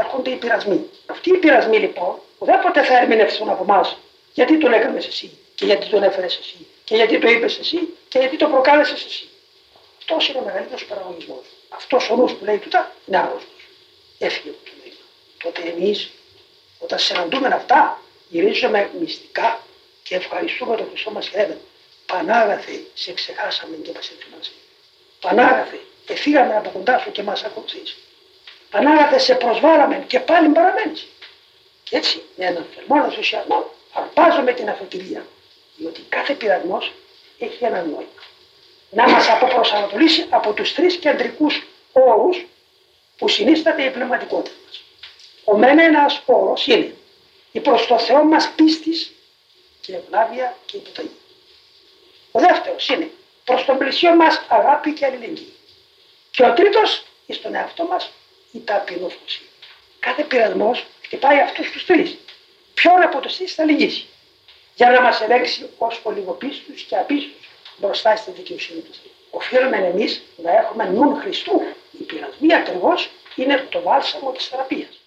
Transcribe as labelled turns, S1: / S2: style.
S1: έρχονται οι πειρασμοί. Αυτοί οι πειρασμοί λοιπόν ουδέποτε θα ερμηνευτούν από εμάς γιατί τον έκαμε εσύ και γιατί τον έφερες εσύ και γιατί το είπες εσύ και γιατί το προκάλεσες εσύ. Αυτός είναι ο μεγαλύτερος παραγωγισμό. Αυτός ο νους που λέει τούτα είναι άρρωστο. Έφυγε από το νόημα. Τότε εμείς όταν συναντούμε αυτά γυρίζουμε μυστικά και ευχαριστούμε τον Χριστό μας και λέμε Πανάγαθε, σε ξεχάσαμε και μας εθιμάσαι. Πανάγαθε, εφύγαμε από κοντά σου και μας ακολουθείς. Πανάγαθε, σε προσβάλαμε και πάλι παραμένεις. Και έτσι με έναν θερμό ενθουσιασμό αρπάζουμε την αφετηρία. Διότι κάθε πειρασμός έχει ένα νόημα. Να μας αποπροσανατολίσει από τους τρεις κεντρικούς όρους που συνίσταται η πνευματικότητα μας. Ο μένα ένας όρος είναι η προς το Θεό μας πίστης και ευλάβεια και επιταγή. Ο δεύτερος είναι προς τον πλησίο μας αγάπη και αλληλεγγύη. Και ο τρίτος στον εαυτό μας η ταπεινόφωση. Κάθε πειρασμός χτυπάει αυτούς τους τρεις. Ποιον από τους τρεις θα λυγίσει; Για να μας ελέγξει ω ολιγοπίστου και απίστους μπροστά στη δικαιοσύνη τους Θεού. Οφείλουμε εμείς να έχουμε νουν Χριστού. Η πειρασμή ακριβώς είναι το βάλσαμο της θεραπείας.